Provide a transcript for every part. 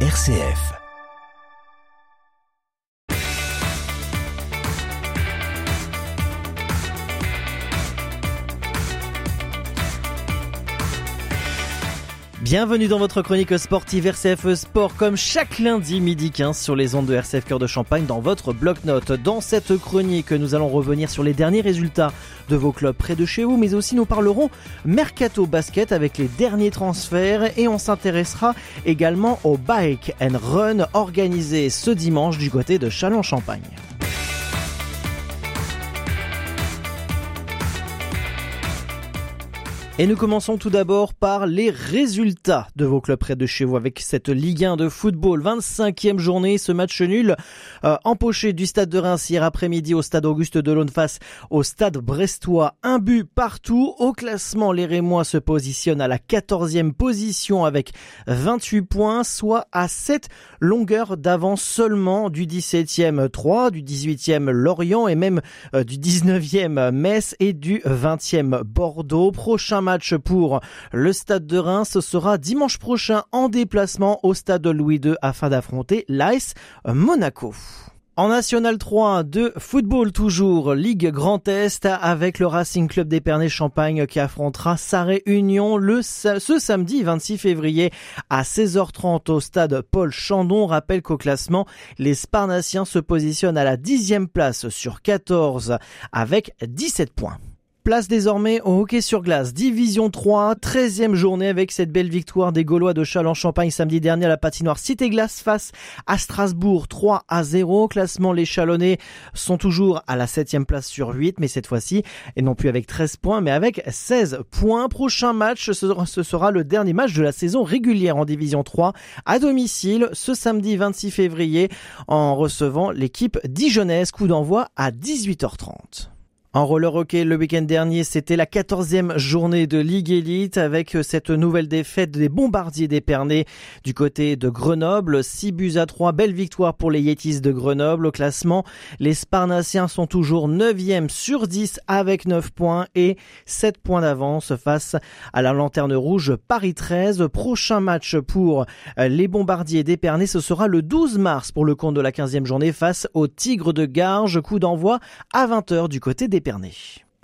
RCF. Bienvenue dans votre chronique sportive RCF Sport, comme chaque lundi midi 15 sur les ondes de RCF Cœur de Champagne dans votre bloc-notes. Dans cette chronique, nous allons revenir sur les derniers résultats de vos clubs près de chez vous, mais aussi nous parlerons Mercato Basket avec les derniers transferts et on s'intéressera également au Bike and Run organisé ce dimanche du côté de Châlons-Champagne. Et nous commençons tout d'abord par les résultats de vos clubs près de chez vous avec cette Ligue 1 de football. 25e journée, ce match nul euh, empoché du stade de Reims hier après-midi au stade Auguste Delaune face au stade brestois. Un but partout. Au classement, les Rémois se positionnent à la 14e position avec 28 points, soit à 7 longueurs d'avance seulement du 17e 3, du 18e Lorient et même euh, du 19e Metz et du 20e Bordeaux. Prochain match pour le Stade de Reims sera dimanche prochain en déplacement au Stade Louis II afin d'affronter l'AS Monaco. En National 3 de football toujours, Ligue Grand Est avec le Racing Club d'Épernay Champagne qui affrontera Sarré Union le, ce samedi 26 février à 16h30 au stade Paul Chandon. Rappelle qu'au classement, les Sparnassiens se positionnent à la dixième place sur 14 avec 17 points. Place désormais au hockey sur glace. Division 3, 13e journée avec cette belle victoire des Gaulois de Châlons-Champagne samedi dernier à la patinoire Cité Glace face à Strasbourg 3 à 0. Classement, les Chalonnais sont toujours à la 7e place sur 8, mais cette fois-ci, et non plus avec 13 points, mais avec 16 points. Prochain match, ce sera le dernier match de la saison régulière en Division 3 à domicile ce samedi 26 février en recevant l'équipe dijonnaise. Coup d'envoi à 18h30. En roller hockey, le week-end dernier, c'était la quatorzième journée de Ligue Elite avec cette nouvelle défaite des bombardiers d'Épernay du côté de Grenoble. 6 buts à 3, belle victoire pour les Yetis de Grenoble. Au classement, les Sparnassiens sont toujours 9e sur 10 avec 9 points et 7 points d'avance face à la Lanterne Rouge Paris 13. Prochain match pour les bombardiers d'Épernay, ce sera le 12 mars pour le compte de la 15e journée face aux Tigres de Garges. Coup d'envoi à 20h du côté des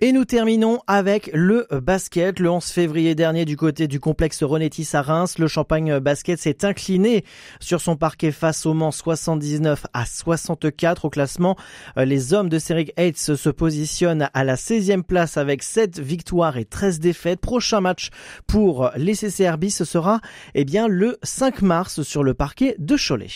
et nous terminons avec le basket. Le 11 février dernier, du côté du complexe Renétis à Reims, le Champagne Basket s'est incliné sur son parquet face au Mans 79 à 64 au classement. Les hommes de Céric Hates se positionnent à la 16e place avec 7 victoires et 13 défaites. Prochain match pour les CCRB, ce sera eh bien, le 5 mars sur le parquet de Cholet.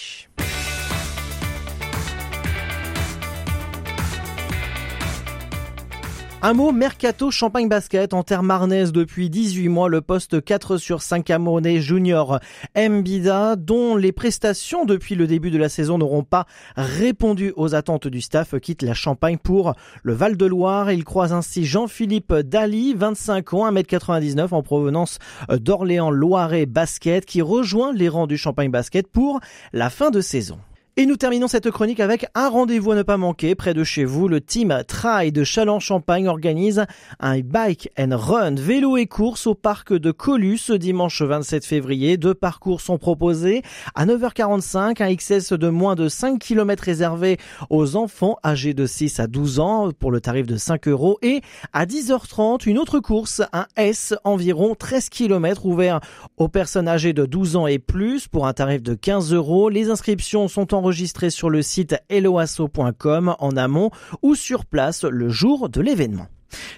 Un mot Mercato Champagne Basket en terre marnaise depuis 18 mois. Le poste 4 sur 5 Camerounais Junior Mbida, dont les prestations depuis le début de la saison n'auront pas répondu aux attentes du staff, quitte la Champagne pour le Val-de-Loire. Il croise ainsi Jean-Philippe Dali, 25 ans, 1m99 en provenance d'Orléans Loiret Basket, qui rejoint les rangs du Champagne Basket pour la fin de saison. Et nous terminons cette chronique avec un rendez-vous à ne pas manquer. Près de chez vous, le team Trail de Châlons-Champagne organise un bike and run vélo et course au parc de Colus ce dimanche 27 février. Deux parcours sont proposés. À 9h45, un XS de moins de 5 km réservé aux enfants âgés de 6 à 12 ans pour le tarif de 5 euros. Et à 10h30, une autre course, un S environ 13 km ouvert aux personnes âgées de 12 ans et plus pour un tarif de 15 euros. Les inscriptions sont en enregistré sur le site helloasso.com en amont ou sur place le jour de l'événement.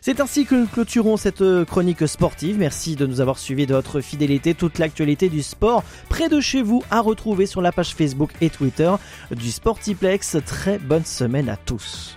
C'est ainsi que nous clôturons cette chronique sportive. Merci de nous avoir suivis de votre fidélité. Toute l'actualité du sport près de chez vous à retrouver sur la page Facebook et Twitter du Sportiplex. Très bonne semaine à tous.